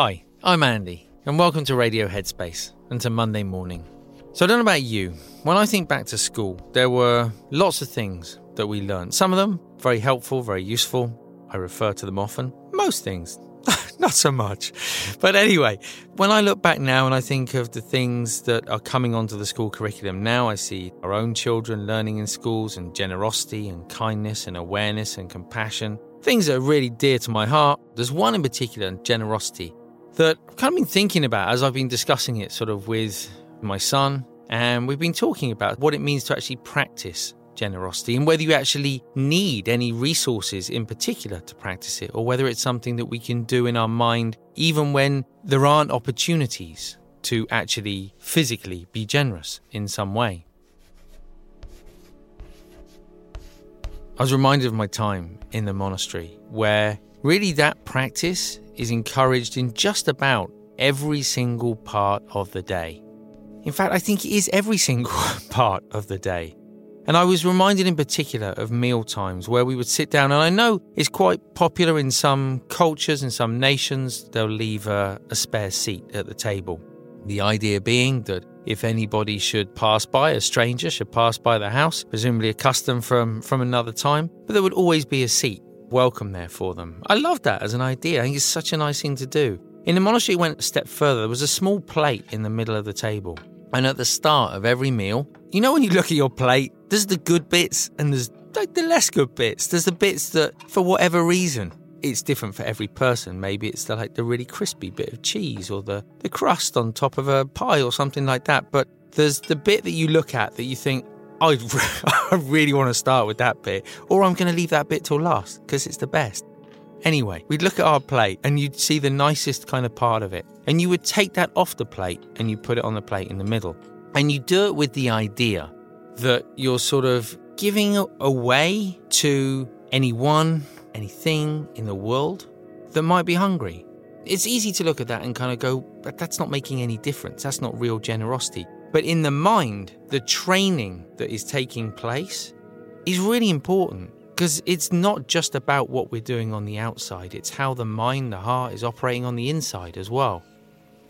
Hi, I'm Andy, and welcome to Radio Headspace and to Monday morning. So, I don't know about you, when I think back to school, there were lots of things that we learned. Some of them very helpful, very useful. I refer to them often. Most things, not so much. But anyway, when I look back now and I think of the things that are coming onto the school curriculum now, I see our own children learning in schools and generosity and kindness and awareness and compassion. Things that are really dear to my heart. There's one in particular, generosity, that I've kind of been thinking about as I've been discussing it sort of with my son. And we've been talking about what it means to actually practice generosity and whether you actually need any resources in particular to practice it or whether it's something that we can do in our mind even when there aren't opportunities to actually physically be generous in some way. I was reminded of my time in the monastery where really that practice is encouraged in just about every single part of the day. In fact, I think it is every single part of the day. And I was reminded in particular of meal times where we would sit down, and I know it's quite popular in some cultures and some nations, they'll leave a, a spare seat at the table. The idea being that if anybody should pass by, a stranger should pass by the house, presumably a custom from, from another time, but there would always be a seat welcome there for them. I love that as an idea. I think it's such a nice thing to do. In the monastery, it went a step further. There was a small plate in the middle of the table. And at the start of every meal, you know, when you look at your plate, there's the good bits and there's like the less good bits. There's the bits that, for whatever reason, it's different for every person. Maybe it's the, like the really crispy bit of cheese or the, the crust on top of a pie or something like that. But there's the bit that you look at that you think, I, I really want to start with that bit, or I'm going to leave that bit till last because it's the best. Anyway, we'd look at our plate and you'd see the nicest kind of part of it. And you would take that off the plate and you put it on the plate in the middle. And you do it with the idea that you're sort of giving away to anyone, anything in the world that might be hungry. It's easy to look at that and kind of go, but that's not making any difference. That's not real generosity. But in the mind, the training that is taking place is really important because it's not just about what we're doing on the outside, it's how the mind, the heart is operating on the inside as well.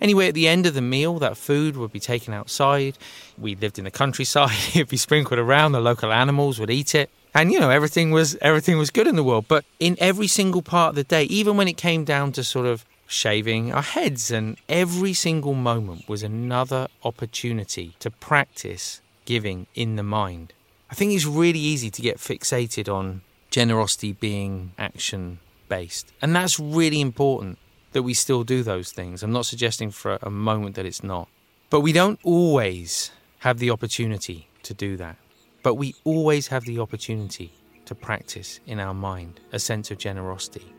Anyway, at the end of the meal, that food would be taken outside. We lived in the countryside; it'd be sprinkled around. The local animals would eat it, and you know everything was everything was good in the world. But in every single part of the day, even when it came down to sort of shaving our heads, and every single moment was another opportunity to practice giving in the mind. I think it's really easy to get fixated on generosity being action based. And that's really important that we still do those things. I'm not suggesting for a moment that it's not. But we don't always have the opportunity to do that. But we always have the opportunity to practice in our mind a sense of generosity.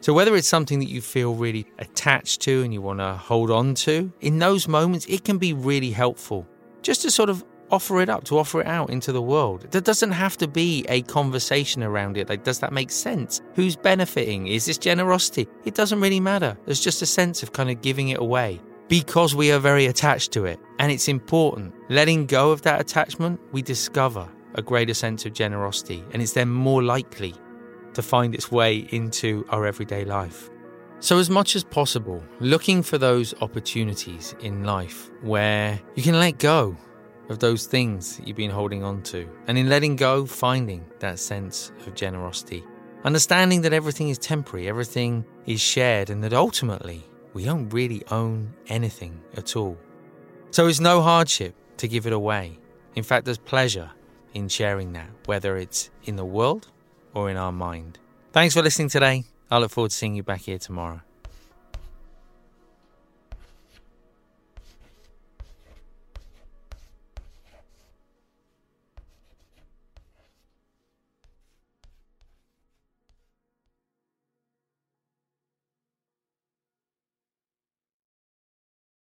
So, whether it's something that you feel really attached to and you want to hold on to, in those moments, it can be really helpful just to sort of offer it up, to offer it out into the world. There doesn't have to be a conversation around it. Like, does that make sense? Who's benefiting? Is this generosity? It doesn't really matter. There's just a sense of kind of giving it away because we are very attached to it. And it's important. Letting go of that attachment, we discover a greater sense of generosity, and it's then more likely to find its way into our everyday life. So, as much as possible, looking for those opportunities in life where you can let go of those things you've been holding on to, and in letting go, finding that sense of generosity. Understanding that everything is temporary, everything is shared, and that ultimately we don't really own anything at all. So it's no hardship to give it away. In fact, there's pleasure in sharing that, whether it's in the world or in our mind. Thanks for listening today. I look forward to seeing you back here tomorrow.